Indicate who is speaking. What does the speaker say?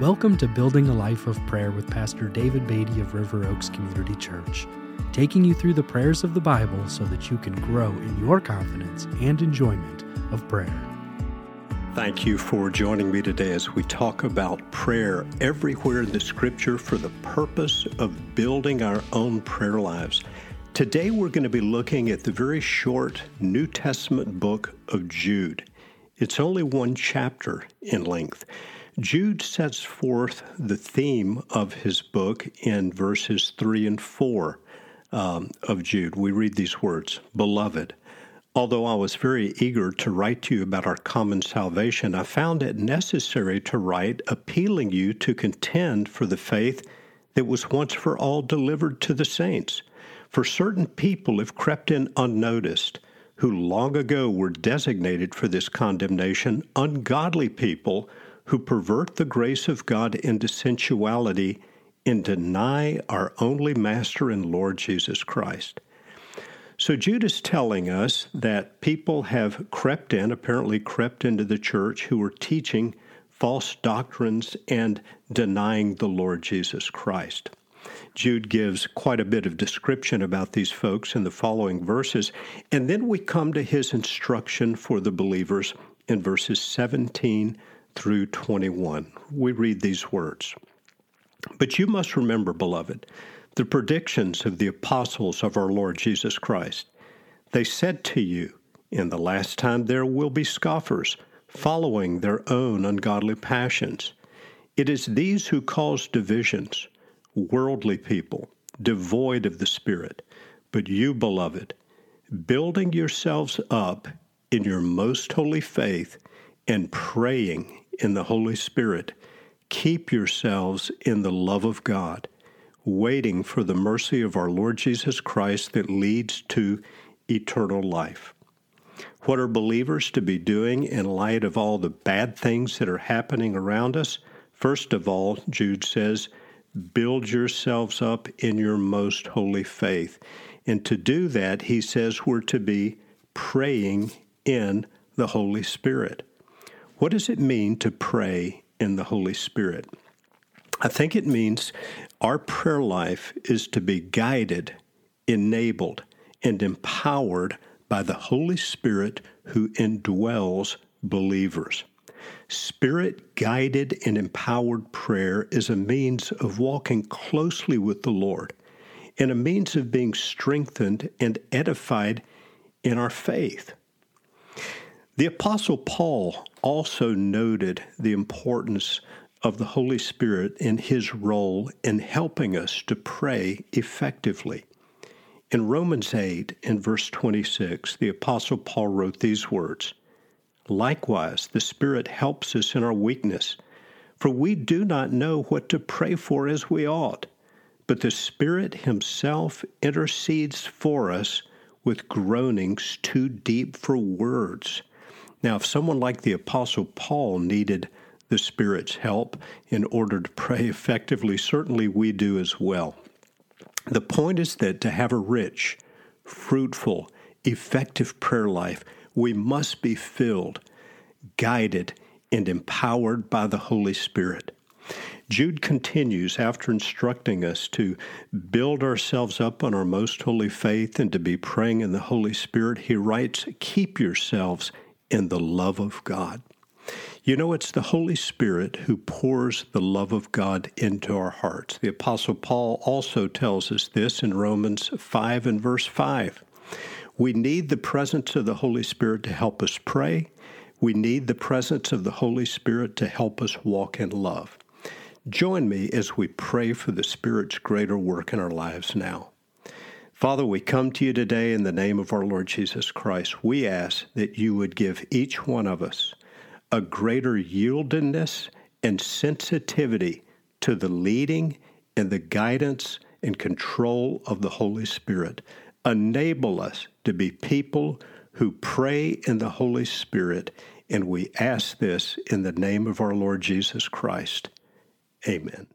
Speaker 1: Welcome to Building a Life of Prayer with Pastor David Beatty of River Oaks Community Church, taking you through the prayers of the Bible so that you can grow in your confidence and enjoyment of prayer.
Speaker 2: Thank you for joining me today as we talk about prayer everywhere in the scripture for the purpose of building our own prayer lives. Today we're going to be looking at the very short New Testament book of Jude. It's only one chapter in length. Jude sets forth the theme of his book in verses 3 and 4 um, of Jude. We read these words Beloved, although I was very eager to write to you about our common salvation, I found it necessary to write appealing you to contend for the faith that was once for all delivered to the saints. For certain people have crept in unnoticed who long ago were designated for this condemnation, ungodly people who pervert the grace of God into sensuality and deny our only Master and Lord Jesus Christ. So Jude is telling us that people have crept in, apparently crept into the church, who are teaching false doctrines and denying the Lord Jesus Christ. Jude gives quite a bit of description about these folks in the following verses, and then we come to his instruction for the believers in verses 17 through 21. We read these words But you must remember, beloved, the predictions of the apostles of our Lord Jesus Christ. They said to you, In the last time there will be scoffers, following their own ungodly passions. It is these who cause divisions, worldly people, devoid of the Spirit. But you, beloved, building yourselves up in your most holy faith and praying in the Holy Spirit, keep yourselves in the love of God, waiting for the mercy of our Lord Jesus Christ that leads to eternal life. What are believers to be doing in light of all the bad things that are happening around us? First of all, Jude says, build yourselves up in your most holy faith. And to do that, he says we're to be praying in the Holy Spirit. What does it mean to pray in the Holy Spirit? I think it means our prayer life is to be guided, enabled, and empowered by the Holy Spirit who indwells believers. Spirit guided and empowered prayer is a means of walking closely with the Lord and a means of being strengthened and edified in our faith. The Apostle Paul also noted the importance of the Holy Spirit in his role in helping us to pray effectively. In Romans 8, in verse 26, the Apostle Paul wrote these words Likewise, the Spirit helps us in our weakness, for we do not know what to pray for as we ought, but the Spirit Himself intercedes for us with groanings too deep for words. Now, if someone like the Apostle Paul needed the Spirit's help in order to pray effectively, certainly we do as well. The point is that to have a rich, fruitful, effective prayer life, we must be filled, guided, and empowered by the Holy Spirit. Jude continues after instructing us to build ourselves up on our most holy faith and to be praying in the Holy Spirit. He writes, Keep yourselves in the love of God. You know, it's the Holy Spirit who pours the love of God into our hearts. The Apostle Paul also tells us this in Romans 5 and verse 5. We need the presence of the Holy Spirit to help us pray. We need the presence of the Holy Spirit to help us walk in love. Join me as we pray for the Spirit's greater work in our lives now. Father, we come to you today in the name of our Lord Jesus Christ. We ask that you would give each one of us a greater yieldedness and sensitivity to the leading and the guidance and control of the Holy Spirit. Enable us to be people who pray in the Holy Spirit, and we ask this in the name of our Lord Jesus Christ. Amen.